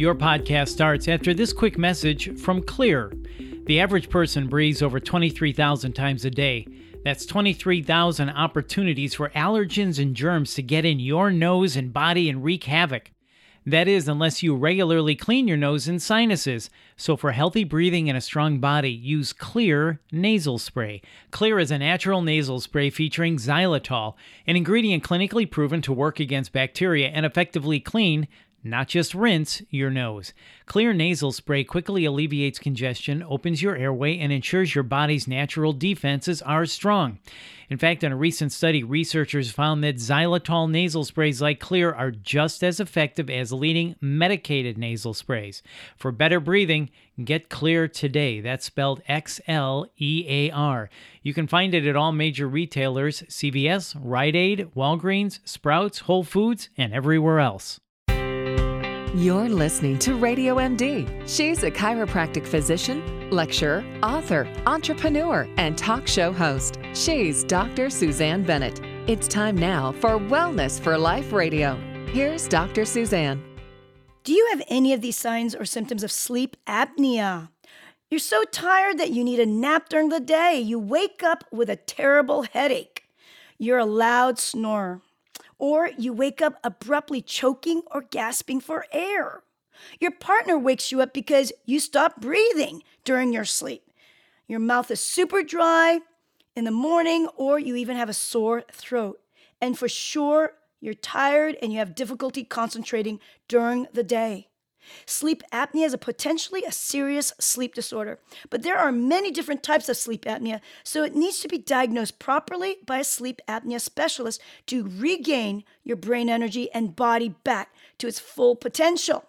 Your podcast starts after this quick message from Xlear. The average person breathes over 23,000 times a day. That's 23,000 opportunities for allergens and germs to get in your nose and body and wreak havoc. That is, unless you regularly clean your nose and sinuses. So, for healthy breathing and a strong body, use Xlear nasal spray. Xlear is a natural nasal spray featuring xylitol, an ingredient clinically proven to work against bacteria and effectively clean not just rinse your nose. Xlear nasal spray quickly alleviates congestion, opens your airway, and ensures your body's natural defenses are strong. In fact, in a recent study, researchers found that xylitol nasal sprays like Xlear are just as effective as leading medicated nasal sprays. For better breathing, get Xlear today. That's spelled X L E A R. You can find it at all major retailers CVS, Rite Aid, Walgreens, Sprouts, Whole Foods, and everywhere else. You're listening to Radio MD. She's a chiropractic physician, lecturer, author, entrepreneur, and talk show host. She's Dr. Susanne Bennett. It's time now for Wellness for Life Radio. Here's Dr. Susanne. Do you have any of these signs or symptoms of sleep apnea? You're so tired that you need a nap during the day. You wake up with a terrible headache. You're a loud snorer or you wake up abruptly choking or gasping for air. Your partner wakes you up because you stop breathing during your sleep. Your mouth is super dry in the morning, or you even have a sore throat. And for sure, you're tired and you have difficulty concentrating during the day. Sleep apnea is a potentially a serious sleep disorder, but there are many different types of sleep apnea, so it needs to be diagnosed properly by a sleep apnea specialist to regain your brain energy and body back to its full potential.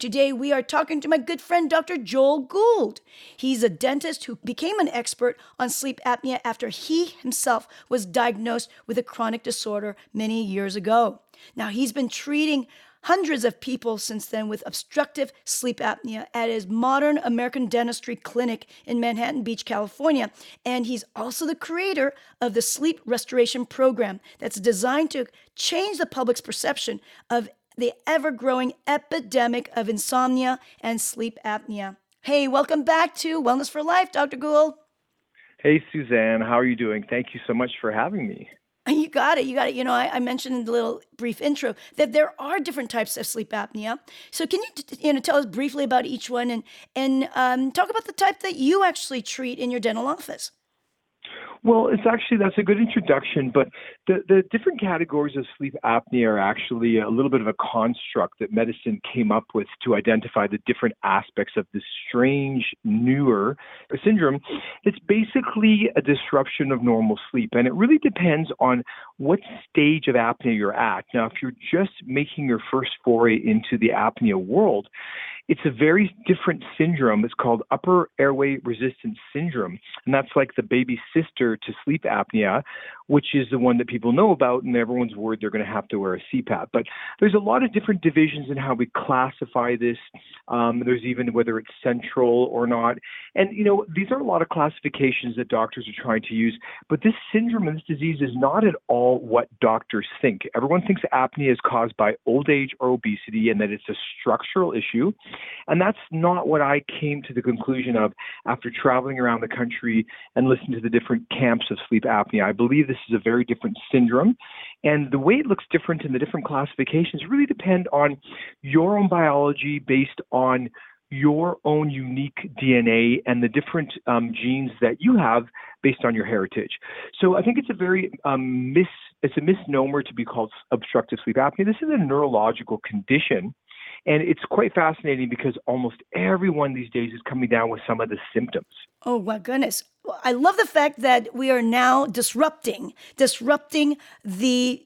Today, we are talking to my good friend Dr. Joel Gould. He's a dentist who became an expert on sleep apnea after he himself was diagnosed with a chronic disorder many years ago. Now, he's been treating hundreds of people since then with obstructive sleep apnea at his modern American dentistry clinic in Manhattan Beach, California. And he's also the creator of the sleep restoration program that's designed to change the public's perception of the ever growing epidemic of insomnia and sleep apnea. Hey, welcome back to Wellness for Life, Dr. Gould. Hey, Susanne, how are you doing? Thank you so much for having me. You got it. You got it. You know, I, I, mentioned in the little brief intro that there are different types of sleep apnea. So, can you you know tell us briefly about each one and and um, talk about the type that you actually treat in your dental office? Well, it's actually that's a good introduction, but the, the different categories of sleep apnea are actually a little bit of a construct that medicine came up with to identify the different aspects of this strange, newer syndrome. It's basically a disruption of normal sleep, and it really depends on what stage of apnea you're at. Now, if you're just making your first foray into the apnea world, it's a very different syndrome. It's called upper airway resistance syndrome. And that's like the baby sister to sleep apnea, which is the one that people know about, and everyone's worried they're going to have to wear a CPAP. But there's a lot of different divisions in how we classify this. Um, there's even whether it's central or not. And, you know, these are a lot of classifications that doctors are trying to use. But this syndrome and this disease is not at all what doctors think. Everyone thinks apnea is caused by old age or obesity and that it's a structural issue. And that's not what I came to the conclusion of after traveling around the country and listening to the different camps of sleep apnea. I believe this is a very different syndrome. And the way it looks different in the different classifications really depend on your own biology based on your own unique DNA and the different um, genes that you have based on your heritage. So I think it's a very um, mis it's a misnomer to be called obstructive sleep apnea. This is a neurological condition and it's quite fascinating because almost everyone these days is coming down with some of the symptoms. Oh my goodness. I love the fact that we are now disrupting, disrupting the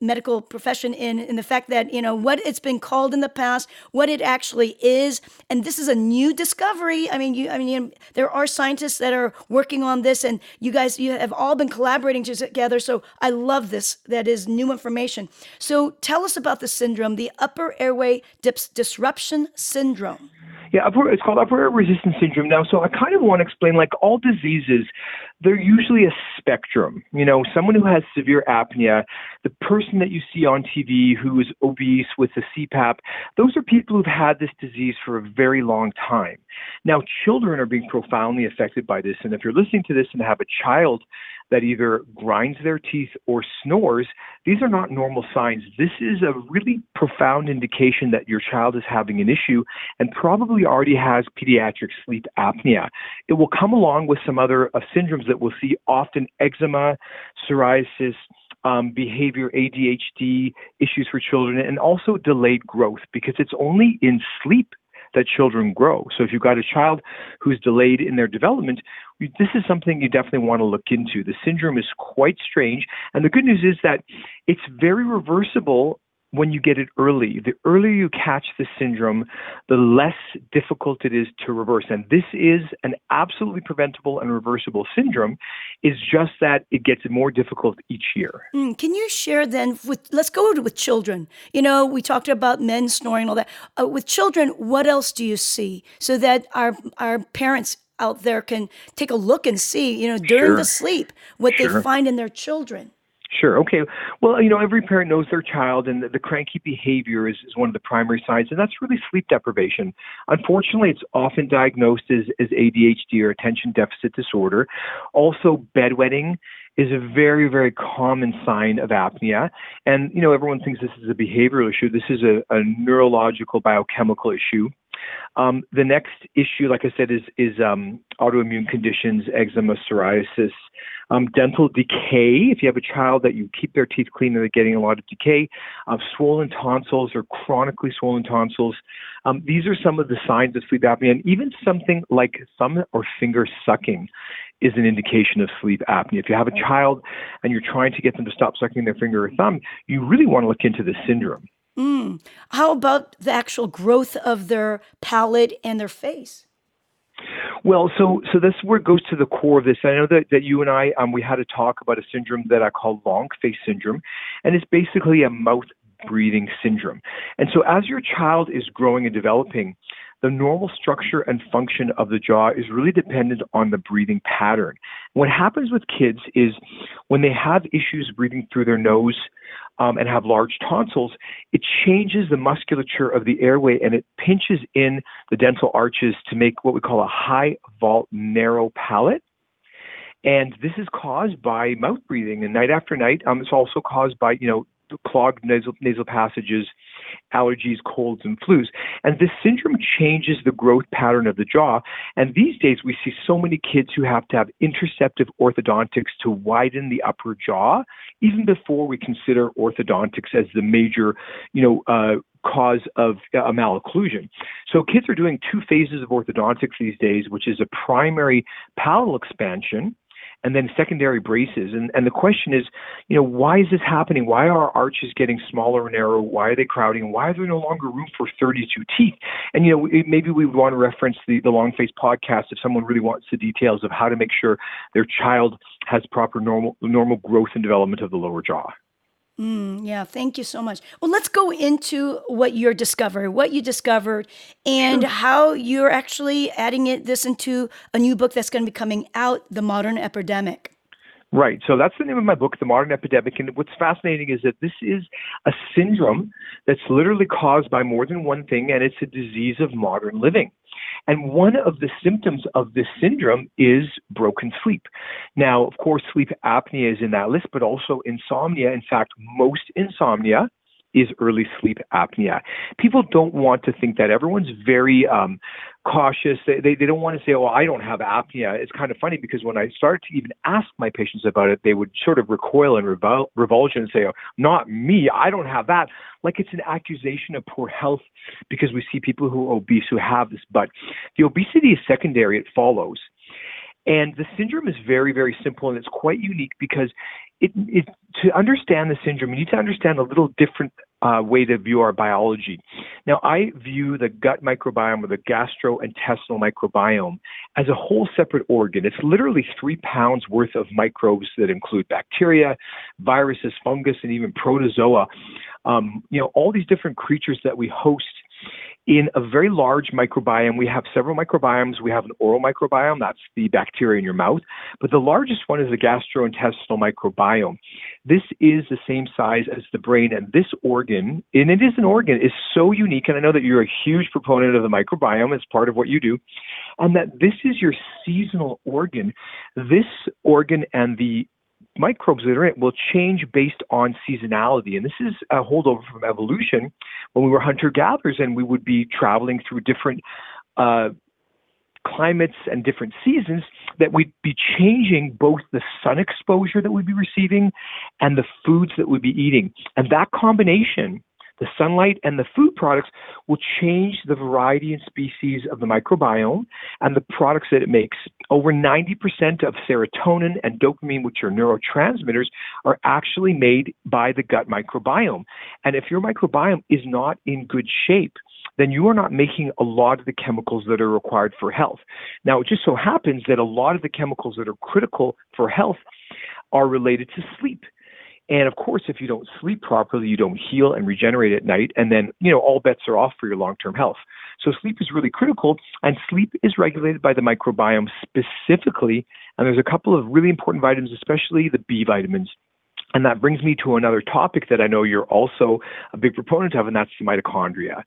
medical profession in in the fact that you know what it's been called in the past what it actually is and this is a new discovery. I mean you i mean you, there are scientists that are working on this and you guys you have all been collaborating together so i love this that is new information. So tell us about the syndrome the upper airway dips disruption syndrome. Yeah, upper, it's called upper air resistance syndrome. Now. So I kind of want to explain, like all diseases, they're usually a spectrum. You know, someone who has severe apnea, the person that you see on TV who is obese with a CPAP, those are people who've had this disease for a very long time. Now, children are being profoundly affected by this. And if you're listening to this and have a child that either grinds their teeth or snores, these are not normal signs. This is a really profound indication that your child is having an issue and probably already has pediatric sleep apnea. It will come along with some other uh, syndromes that we'll see often eczema, psoriasis, um, behavior, ADHD issues for children, and also delayed growth because it's only in sleep that children grow. So if you've got a child who's delayed in their development, this is something you definitely want to look into. The syndrome is quite strange. And the good news is that it's very reversible when you get it early. The earlier you catch the syndrome, the less difficult it is to reverse. And this is an absolutely preventable and reversible syndrome. It's just that it gets more difficult each year. Mm, can you share then with let's go with children. You know, we talked about men snoring all that. Uh, with children, what else do you see so that our our parents out there can take a look and see, you know, during sure. the sleep what sure. they find in their children? Sure. Okay. Well, you know, every parent knows their child, and the, the cranky behavior is, is one of the primary signs, and that's really sleep deprivation. Unfortunately, it's often diagnosed as, as ADHD or attention deficit disorder. Also, bedwetting is a very, very common sign of apnea. And, you know, everyone thinks this is a behavioral issue. This is a, a neurological biochemical issue. Um, the next issue, like I said, is is um, autoimmune conditions, eczema, psoriasis, um, dental decay. If you have a child that you keep their teeth clean and they're getting a lot of decay, uh, swollen tonsils or chronically swollen tonsils. Um, these are some of the signs of sleep apnea, and even something like thumb or finger sucking is an indication of sleep apnea. If you have a child and you're trying to get them to stop sucking their finger or thumb, you really want to look into this syndrome. Mm. How about the actual growth of their palate and their face? Well, so so this where it goes to the core of this. I know that, that you and I um, we had a talk about a syndrome that I call long face syndrome, and it's basically a mouth breathing syndrome. And so as your child is growing and developing, the normal structure and function of the jaw is really dependent on the breathing pattern. What happens with kids is when they have issues breathing through their nose um, and have large tonsils, it changes the musculature of the airway and it pinches in the dental arches to make what we call a high vault narrow palate. And this is caused by mouth breathing, and night after night, um, it's also caused by you know clogged nasal, nasal passages, allergies, colds, and flus. And this syndrome changes the growth pattern of the jaw. And these days, we see so many kids who have to have interceptive orthodontics to widen the upper jaw, even before we consider orthodontics as the major, you know, uh, cause of a malocclusion. So kids are doing two phases of orthodontics these days, which is a primary palatal expansion and then secondary braces. And, and the question is, you know, why is this happening? Why are arches getting smaller and narrow? Why are they crowding? Why is there no longer room for 32 teeth? And, you know, maybe we would want to reference the, the Long Face podcast if someone really wants the details of how to make sure their child has proper normal, normal growth and development of the lower jaw. Mm, yeah, thank you so much. Well, let's go into what you're discovering, what you discovered, and sure. how you're actually adding it this into a new book that's going to be coming out, The Modern Epidemic. Right. So that's the name of my book, The Modern Epidemic. And what's fascinating is that this is a syndrome that's literally caused by more than one thing, and it's a disease of modern living. And one of the symptoms of this syndrome is broken sleep. Now, of course, sleep apnea is in that list, but also insomnia. In fact, most insomnia is early sleep apnea. People don't want to think that. Everyone's very um, cautious. They, they, they don't want to say, oh, I don't have apnea. It's kind of funny because when I started to even ask my patients about it, they would sort of recoil and revul- revulsion and say, oh, not me. I don't have that. Like it's an accusation of poor health because we see people who are obese who have this. But the obesity is secondary. It follows. And the syndrome is very, very simple and it's quite unique because it, it to understand the syndrome, you need to understand a little different uh, way to view our biology. Now, I view the gut microbiome or the gastrointestinal microbiome as a whole separate organ. It's literally three pounds worth of microbes that include bacteria, viruses, fungus, and even protozoa. Um, you know, all these different creatures that we host in a very large microbiome. We have several microbiomes. We have an oral microbiome, that's the bacteria in your mouth, but the largest one is the gastrointestinal microbiome. This is the same size as the brain, and this organ, and it is an organ, is so unique. And I know that you're a huge proponent of the microbiome as part of what you do, and that this is your seasonal organ. This organ and the microbes that are in it will change based on seasonality. And this is a holdover from evolution when we were hunter gatherers and we would be traveling through different uh, climates and different seasons that we'd be changing both the sun exposure that we'd be receiving and the foods that we'd be eating. And that combination the sunlight and the food products will change the variety and species of the microbiome and the products that it makes. Over 90% of serotonin and dopamine, which are neurotransmitters, are actually made by the gut microbiome. And if your microbiome is not in good shape, then you are not making a lot of the chemicals that are required for health. Now, it just so happens that a lot of the chemicals that are critical for health are related to sleep. And of course, if you don't sleep properly, you don't heal and regenerate at night. And then, you know, all bets are off for your long term health. So sleep is really critical. And sleep is regulated by the microbiome specifically. And there's a couple of really important vitamins, especially the B vitamins. And that brings me to another topic that I know you're also a big proponent of, and that's the mitochondria.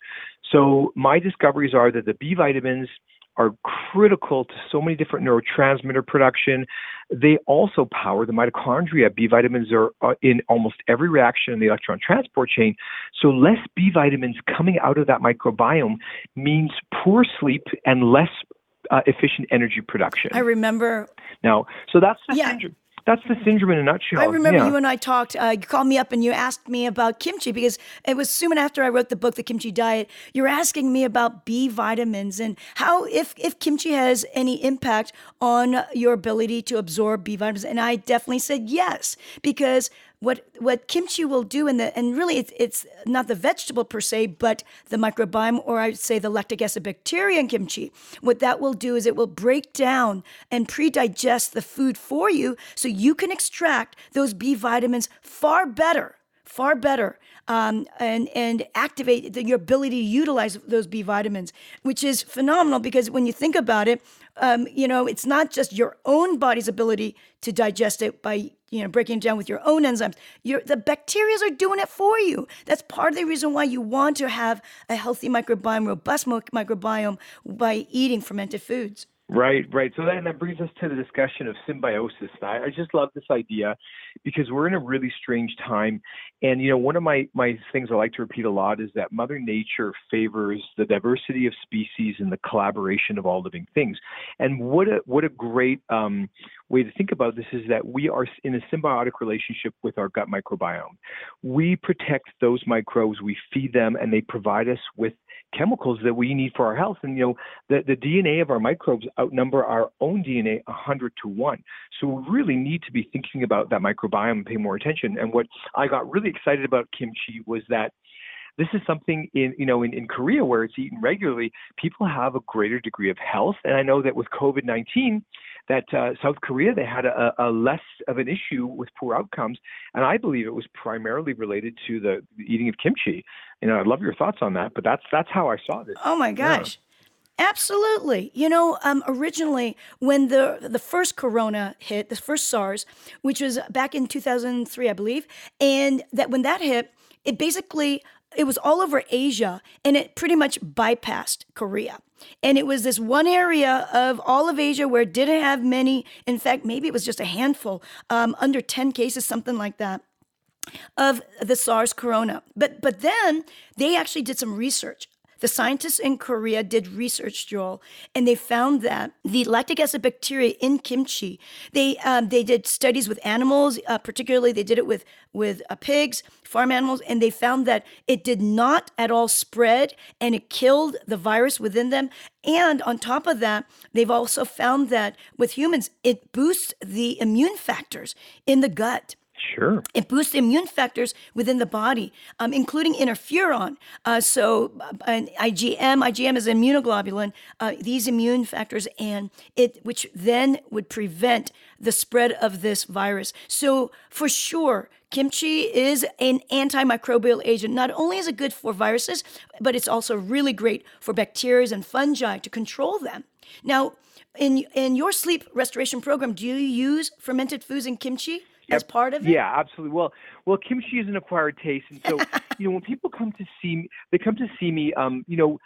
So my discoveries are that the B vitamins are critical to so many different neurotransmitter production. They also power the mitochondria. B vitamins are in almost every reaction in the electron transport chain. So, less B vitamins coming out of that microbiome means poor sleep and less uh, efficient energy production. I remember. Now, so that's the yeah. syndrome that's the syndrome in a nutshell. I remember yeah. you and I talked. Uh, you called me up and you asked me about kimchi because it was soon after I wrote the book, The Kimchi Diet. You were asking me about B vitamins and how if if kimchi has any impact on your ability to absorb B vitamins, and I definitely said yes because what what kimchi will do in the and really it's, it's not the vegetable per se but the microbiome or i'd say the lactic acid bacteria in kimchi. What that will do is it will break down and pre-digest the food for you so you can extract those b vitamins far better far better um, and and activate the, your ability to utilize those B vitamins, which is phenomenal because when you think about it, um, you know it's not just your own body's ability to digest it by you know breaking down with your own enzymes. Your the bacteria are doing it for you. That's part of the reason why you want to have a healthy microbiome, robust microbiome by eating fermented foods. Right, right. So then that brings us to the discussion of symbiosis. I, I just love this idea because we're in a really strange time. And you know, one of my my things I like to repeat a lot is that Mother Nature favors the diversity of species and the collaboration of all living things. And what a what a great um, way to think about this is that we are in a symbiotic relationship with our gut microbiome. We protect those microbes, we feed them, and they provide us with chemicals that we need for our health. And you know, the, the DNA of our microbes outnumber our own DNA 100 to 1. So we really need to be thinking about that microbiome and pay more attention. And what I got really excited about kimchi was that this is something in you know in, in Korea where it's eaten regularly, people have a greater degree of health. And I know that with COVID nineteen, that uh, South Korea they had a, a, less of an issue with poor outcomes, and I believe it was primarily related to the, eating of kimchi. You know, I'd love your thoughts on that, but that's that's how I saw this. Oh my gosh. Absolutely. You know, um, originally when the the first corona hit, the first SARS, which was back in 2003, I believe, and that when that hit, it basically it was all over Asia and it pretty much bypassed Korea. And it was this one area of all of Asia where it didn't have many, in fact, maybe it was just a handful, um, under 10 cases, something like that of the SARS corona. But but then they actually did some research the scientists in Korea did research, Joel, and they found that the lactic acid bacteria in kimchi, they um, they did studies with animals, uh, particularly they did it with with uh, pigs, farm animals, and they found that it did not at all spread and it killed the virus within them. And on top of that, they've also found that with humans, it boosts the immune factors in the gut. Sure. It boosts immune factors within the body, um, including interferon. Uh, so, uh, IgM, IgM is immunoglobulin. Uh, these immune factors, and it which then would prevent the spread of this virus. So, for sure, kimchi is an antimicrobial agent. Not only is it good for viruses, but it's also really great for bacteria and fungi to control them. Now, in in your sleep restoration program, do you use fermented foods and kimchi? As part of it? Yeah, absolutely. Well, well, kimchi is an acquired taste, and so you know when people come to see me, they come to see me. Um, you know,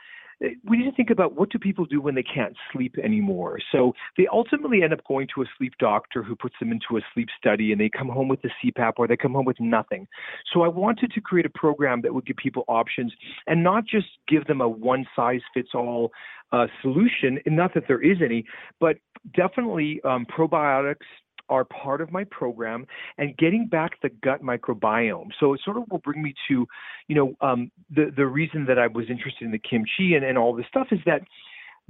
we need to think about what do people do when they can't sleep anymore. So they ultimately end up going to a sleep doctor who puts them into a sleep study, and they come home with a CPAP or they come home with nothing. So I wanted to create a program that would give people options and not just give them a one size fits all uh, solution. Not that there is any, but definitely um, probiotics are part of my program and getting back the gut microbiome. So it sort of will bring me to, you know, um, the the reason that I was interested in the kimchi and, and all this stuff is that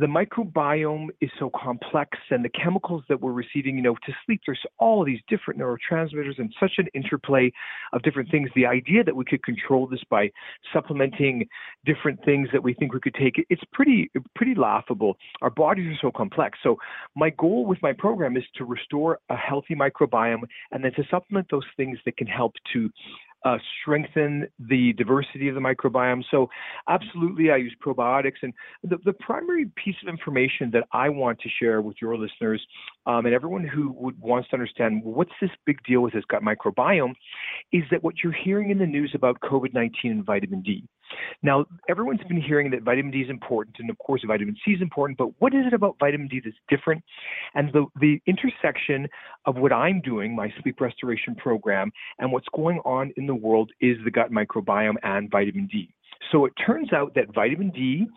the microbiome is so complex and the chemicals that we're receiving, you know, to sleep, there's all these different neurotransmitters and such an interplay of different things. The idea that we could control this by supplementing different things that we think we could take, it's pretty, pretty laughable. Our bodies are so complex. So my goal with my program is to restore a healthy microbiome and then to supplement those things that can help to uh, strengthen the diversity of the microbiome. So, absolutely, I use probiotics. And the, the primary piece of information that I want to share with your listeners um, and everyone who would, wants to understand what's this big deal with this gut microbiome is that what you're hearing in the news about COVID 19 and vitamin D. Now, everyone's been hearing that vitamin D is important, and of course, vitamin C is important, but what is it about vitamin D that's different? And the, the intersection of what I'm doing, my sleep restoration program, and what's going on in the world is the gut microbiome and vitamin D. So it turns out that vitamin D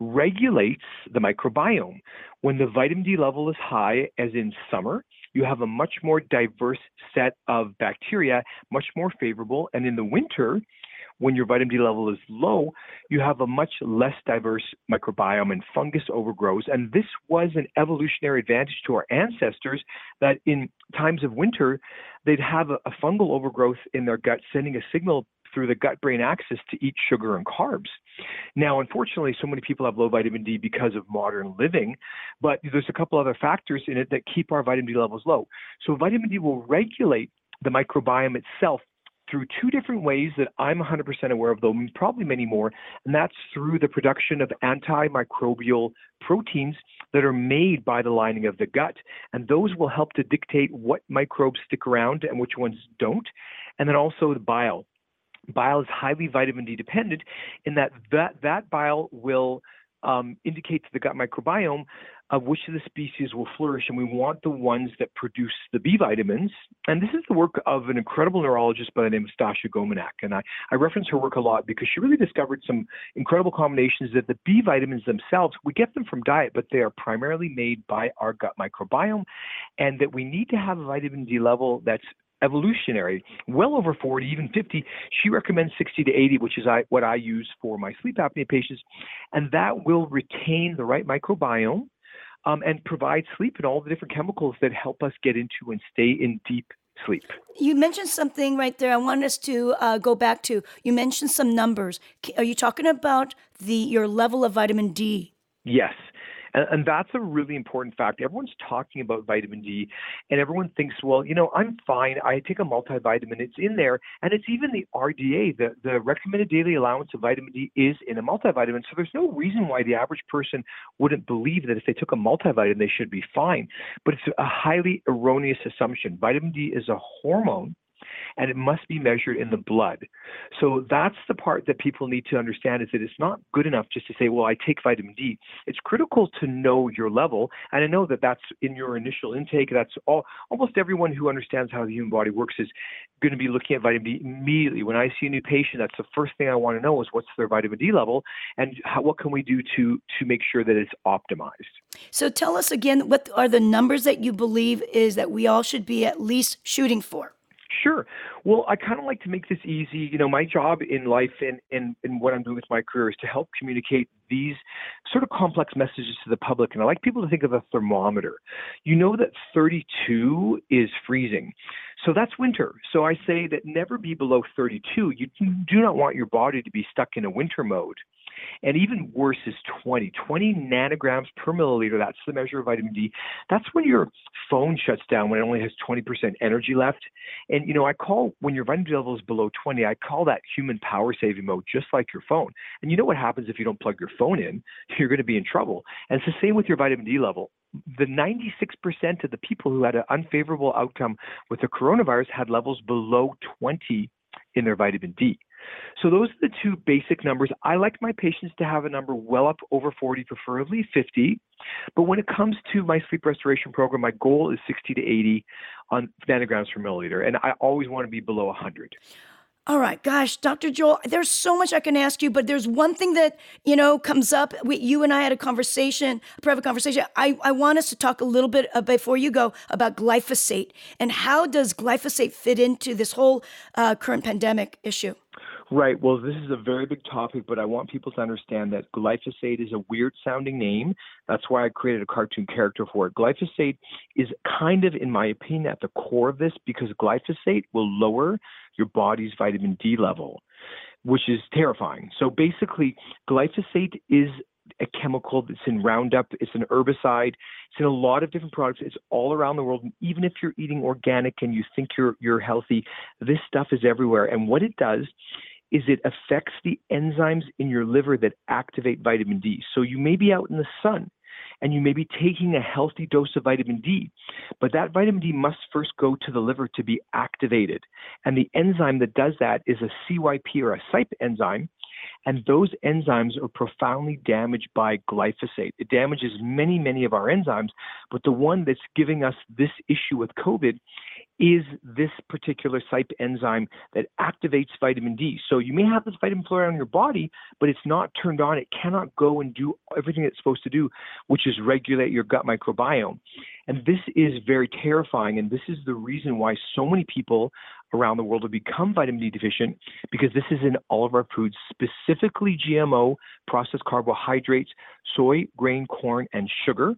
regulates the microbiome. When the vitamin D level is high, as in summer, you have a much more diverse set of bacteria, much more favorable. And in the winter, when your vitamin D level is low, you have a much less diverse microbiome and fungus overgrows. And this was an evolutionary advantage to our ancestors that in times of winter, they'd have a, a fungal overgrowth in their gut, sending a signal through the gut brain axis to eat sugar and carbs. Now, unfortunately, so many people have low vitamin D because of modern living, but there's a couple other factors in it that keep our vitamin D levels low. So, vitamin D will regulate the microbiome itself through two different ways that I'm 100% aware of, though probably many more, and that's through the production of antimicrobial proteins that are made by the lining of the gut. And those will help to dictate what microbes stick around and which ones don't. And then also the bile. Bile is highly vitamin D dependent in that that, that bile will um, indicate to the gut microbiome of which the species will flourish, and we want the ones that produce the B vitamins. And this is the work of an incredible neurologist by the name of Stasha Gominak. And I, I reference her work a lot because she really discovered some incredible combinations that the B vitamins themselves, we get them from diet, but they are primarily made by our gut microbiome, and that we need to have a vitamin D level that's evolutionary, well over 40, even 50. She recommends 60 to 80, which is I, what I use for my sleep apnea patients. And that will retain the right microbiome um, and provide sleep and all the different chemicals that help us get into and stay in deep sleep. You mentioned something right there. I want us to uh, go back to. You mentioned some numbers. Are you talking about the your level of vitamin D? Yes. And, and that's a really important fact. Everyone's talking about vitamin D, and everyone thinks, well, you know, I'm fine. I take a multivitamin. It's in there, and it's even the RDA, the, the recommended daily allowance of vitamin D, is in a multivitamin. So there's no reason why the average person wouldn't believe that if they took a multivitamin, they should be fine. But it's a highly erroneous assumption. Vitamin D is a hormone and it must be measured in the blood. So that's the part that people need to understand is that it's not good enough just to say, well, I take vitamin D. It's critical to know your level, and I know that that's in your initial intake. That's all. Almost everyone who understands how the human body works is going to be looking at vitamin D immediately. When I see a new patient, that's the first thing I want to know is what's their vitamin D level, and how, what can we do to to make sure that it's optimized. So tell us again, what are the numbers that you believe is that we all should be at least shooting for? Sure. Well, I kind of like to make this easy. You know, my job in life and, and, and what I'm doing with my career is to help communicate these sort of complex messages to the public. And I like people to think of a thermometer. You know that 32 is freezing. So that's winter. So I say that never be below 32. You do not want your body to be stuck in a winter mode. And even worse is 20. 20 nanograms per milliliter, that's the measure of vitamin D. That's when your phone shuts down when it only has 20% energy left. And, you know, I call when your vitamin D level is below 20, I call that human power saving mode, just like your phone. And you know what happens if you don't plug your phone in? You're going to be in trouble. And it's the same with your vitamin D level the 96% of the people who had an unfavorable outcome with the coronavirus had levels below 20 in their vitamin D. So those are the two basic numbers. I like my patients to have a number well up over 40, preferably 50. But when it comes to my sleep restoration program, my goal is 60 to 80 on nanograms per milliliter, and I always want to be below 100. All right, gosh, Dr. Joel, there's so much I can ask you, but there's one thing that, you know, comes up. We, you and I had a conversation, a private conversation. I, I want us to talk a little bit uh, before you go about glyphosate and how does glyphosate fit into this whole uh, current pandemic issue? Right. Well, this is a very big topic, but I want people to understand that glyphosate is a weird sounding name. That's why I created a cartoon character for it. Glyphosate is kind of, in my opinion, at the core of this because glyphosate will lower your body's vitamin D level, which is terrifying. So basically, glyphosate is a chemical that's in Roundup. It's an herbicide. It's in a lot of different products. It's all around the world. Even if you're eating organic and you think you're you're healthy, this stuff is everywhere. And what it does is it affects the enzymes in your liver that activate vitamin D. So you may be out in the sun and you may be taking a healthy dose of vitamin D, but that vitamin D must first go to the liver to be activated. And the enzyme that does that is a CYP or a CYP enzyme. And those enzymes are profoundly damaged by glyphosate. It damages many, many of our enzymes, but the one that's giving us this issue with COVID is this particular CYP enzyme that activates vitamin D. So you may have this vitamin flora on your body, but it's not turned on. It cannot go and do everything it's supposed to do, which is regulate your gut microbiome. And this is very terrifying. And this is the reason why so many people around the world have become vitamin D deficient because this is in all of our foods, specifically GMO, processed carbohydrates, soy, grain, corn, and sugar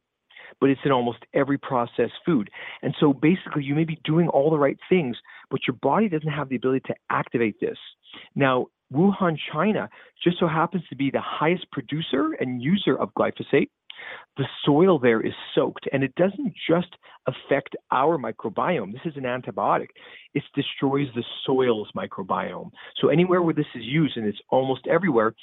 but it's in almost every processed food. And so basically, you may be doing all the right things, but your body doesn't have the ability to activate this. Now, Wuhan, China, just so happens to be the highest producer and user of glyphosate the soil there is soaked and it doesn't just affect our microbiome. This is an antibiotic. It destroys the soil's microbiome. So anywhere where this is used, and it's almost everywhere,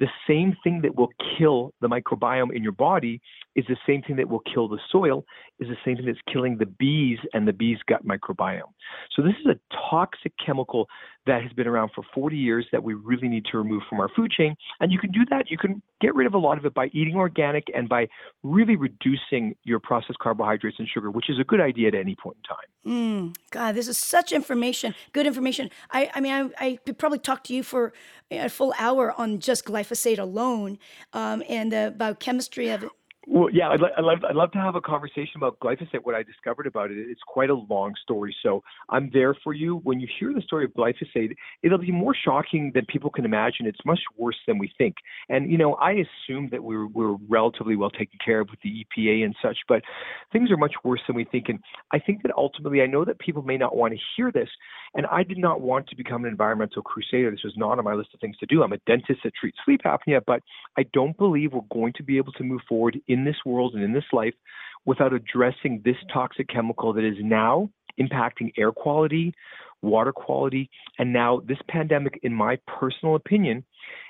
the same thing that will kill the microbiome in your body is the same thing that will kill the soil, is the same thing that's killing the bees and the bees' gut microbiome. So this is a toxic chemical that has been around for 40 years that we really need to remove from our food chain. And you can do that. You can get rid of a lot of it by eating organic and by really reducing your processed carbohydrates and sugar, which is a good idea at any point in time. Mm, God, this is such information, good information. I, I mean, I, I could probably talk to you for a full hour on just glyphosate alone um, and the biochemistry of it. Well, yeah, I'd, I'd, love, I'd love to have a conversation about glyphosate, what I discovered about it. It's quite a long story. So I'm there for you. When you hear the story of glyphosate, it'll be more shocking than people can imagine. It's much worse than we think. And, you know, I assume that we're, we're relatively well taken care of with the EPA and such, but things are much worse than we think. And I think that ultimately, I know that people may not want to hear this. And I did not want to become an environmental crusader. This was not on my list of things to do. I'm a dentist that treats sleep apnea, but I don't believe we're going to be able to move forward in this world and in this life without addressing this toxic chemical that is now impacting air quality, water quality, and now this pandemic, in my personal opinion,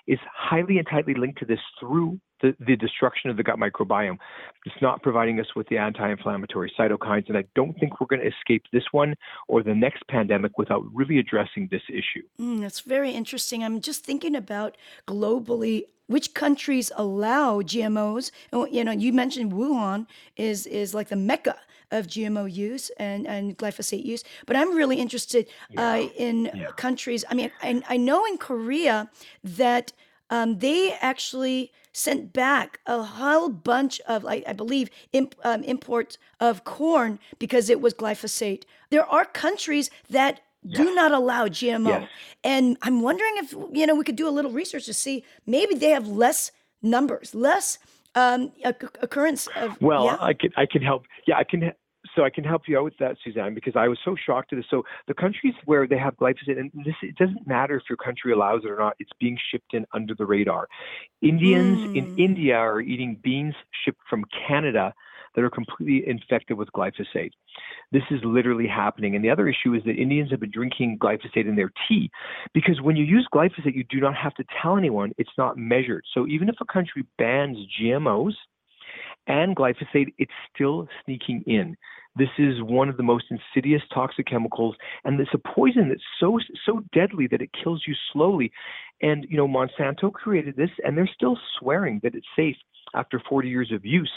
is highly and tightly linked to this through the, the destruction of the gut microbiome. It's not providing us with the anti inflammatory cytokines, and I don't think we're going to escape this one or the next pandemic without really addressing this issue. Mm, that's very interesting. I'm just thinking about globally which countries allow GMOs. You know, you mentioned Wuhan is is like the mecca of GMO use and, and glyphosate use. But I'm really interested yeah. uh, in yeah. countries. I mean, I, I know in Korea that um, they actually sent back a whole bunch of, I, I believe, imp, um, imports of corn because it was glyphosate. There are countries that do not allow GMO. Yes. And I'm wondering if you know we could do a little research to see maybe they have less numbers, less um, occurrence of. Well, yeah. I can I can help. Yeah, I can so I can help you out with that, Susanne, because I was so shocked at this. So the countries where they have glyphosate, and this it doesn't matter if your country allows it or not, it's being shipped in under the radar. Indians mm. in India are eating beans shipped from Canada that are completely infected with glyphosate. This is literally happening. And the other issue is that Indians have been drinking glyphosate in their tea because when you use glyphosate, you do not have to tell anyone it's not measured. So even if a country bans GMOs, and glyphosate, it's still sneaking in. This is one of the most insidious toxic chemicals, and it's a poison that's so so deadly that it kills you slowly. And you know, Monsanto created this, and they're still swearing that it's safe after 40 years of use.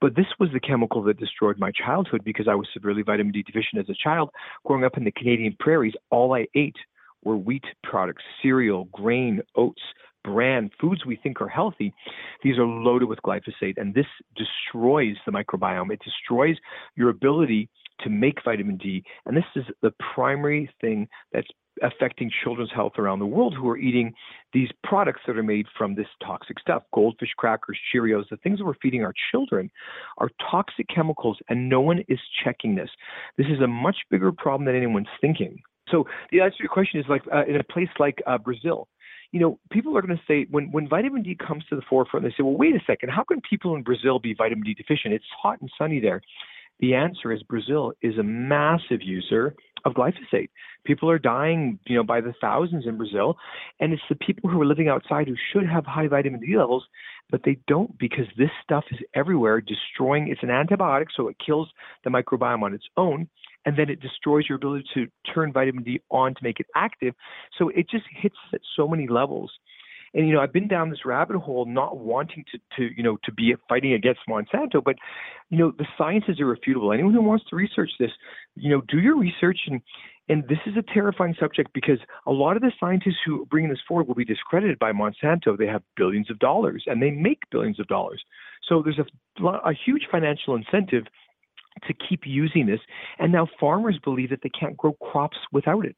But this was the chemical that destroyed my childhood because I was severely vitamin D deficient as a child. Growing up in the Canadian prairies, all I ate were wheat products, cereal, grain, oats, bran foods we think are healthy, these are loaded with glyphosate, and this destroys the microbiome. It destroys your ability to make vitamin D, and this is the primary thing that's affecting children's health around the world who are eating these products that are made from this toxic stuff. Goldfish crackers cheerios the things that we're feeding our children are toxic chemicals and no one is checking this. This is a much bigger problem than anyone's thinking. So the answer to your question is like uh, in a place like uh, brazil you know, people are going to say when when vitamin D comes to the forefront, they say, well, wait a second, how can people in Brazil be vitamin D deficient? It's hot and sunny there. The answer is Brazil is a massive user of glyphosate. People are dying, you know, by the thousands in Brazil, and it's the people who are living outside who should have high vitamin D levels, but they don't because this stuff is everywhere, destroying. It's an antibiotic, so it kills the microbiome on its own, and then it destroys your ability to turn vitamin D on to make it active. So it just hits at so many levels. And you know, I've been down this rabbit hole, not wanting to, to you know, to be fighting against Monsanto, but you know, the science is irrefutable. Anyone who wants to research this, you know, do your research and and this is a terrifying subject because a lot of the scientists who are bringing this forward will be discredited by Monsanto. They have billions of dollars and they make billions of dollars. So there's a, a huge financial incentive to keep using this. And now farmers believe that they can't grow crops without it.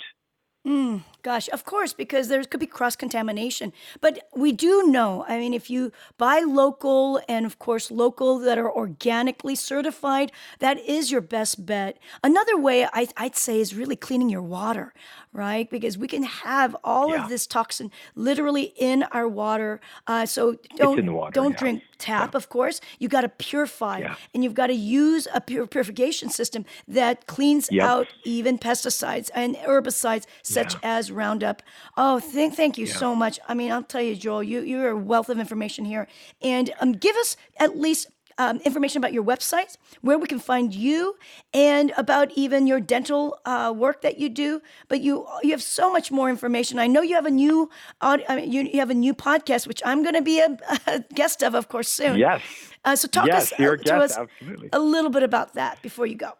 Mm, gosh, of course, because there could be cross contamination. But we do know, I mean, if you buy local and, of course, local that are organically certified, that is your best bet. Another way I, would say is really cleaning your water, right? Because we can have all yeah. of this toxin literally in our water. Uh, so don't, water, don't yeah. drink tap, yeah. of course. You got to purify and you've got to use a pure purification system that cleans out even pesticides and herbicides such yeah. as Roundup. Oh, thank thank you yeah. so much. I mean, I'll tell you, Joel, you you're a wealth of information here, and um, give us at least. Um, information about your website, where we can find you, and about even your dental uh, work that you do. But you you have so much more information. I know you have a new I mean, you, you have a new podcast, which I'm going to be a, a, guest of, of course, soon. Yes. Uh, so talk yes, us, to us absolutely. a little bit about that before you go.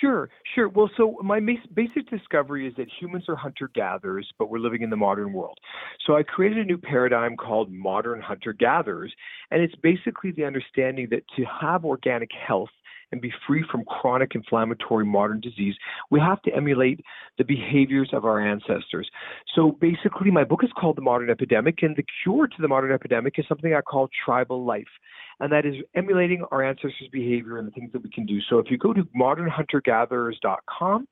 Sure, sure. Well, so my basic discovery is that humans are hunter gatherers, but we're living in the modern world. So I created a new paradigm called modern hunter gatherers. And it's basically the understanding that to have organic health, and be free from chronic inflammatory modern disease, we have to emulate the behaviors of our ancestors. So basically, my book is called The Modern Epidemic, and the cure to the modern epidemic is something I call tribal life and that is emulating our ancestors' behavior and the things that we can do. So if you go to modernhuntergatherers.com,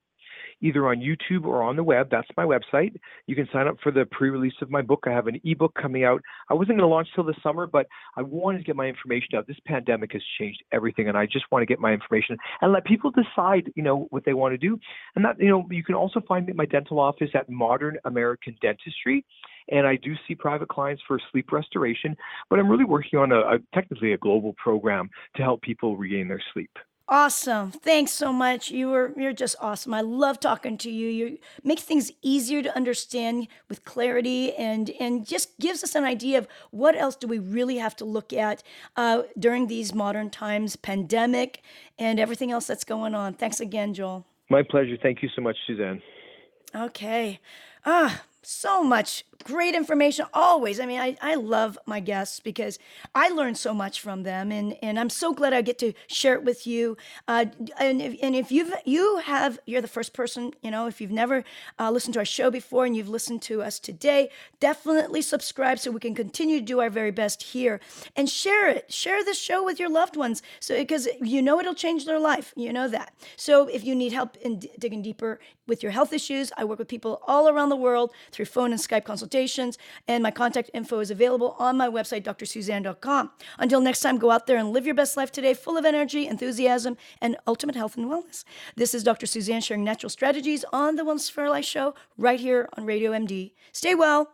either on YouTube or on the web. That's my website. You can sign up for the pre-release of my book. I have an ebook coming out. I wasn't going to launch till the summer, but I wanted to get my information out. This pandemic has changed everything, and I just want to get my information and let people decide, you know, what they want to do. And that, you know, you can also find me at my dental office at Modern American Dentistry and I do see private clients for sleep restoration, but I'm really working on a, a, technically a global program to help people regain their sleep. Awesome. Thanks so much. You were you're just awesome. I love talking to you. You make things easier to understand with clarity and and just gives us an idea of what else do we really have to look at uh, during these modern times, pandemic and everything else that's going on. Thanks again, Joel. My pleasure. Thank you so much, Susanne. Okay. Ah, so much great information always. I mean, I, I love my guests because I learn so much from them, and, and I'm so glad I get to share it with you. Uh, and if, and if you've you have you're the first person, you know, if you've never uh, listened to our show before and you've listened to us today, definitely subscribe so we can continue to do our very best here and share it. Share this show with your loved ones, so because you know it'll change their life. You know that. So if you need help in d- digging deeper with your health issues, I work with people all around the world through phone and Skype consultations, and my contact info is available on my website, drsusanne.com. Until next time, go out there and live your best life today, full of energy, enthusiasm, and ultimate health and wellness. This is Dr. Susanne sharing natural strategies on the Wellness for Life show right here on Radio MD. Stay well.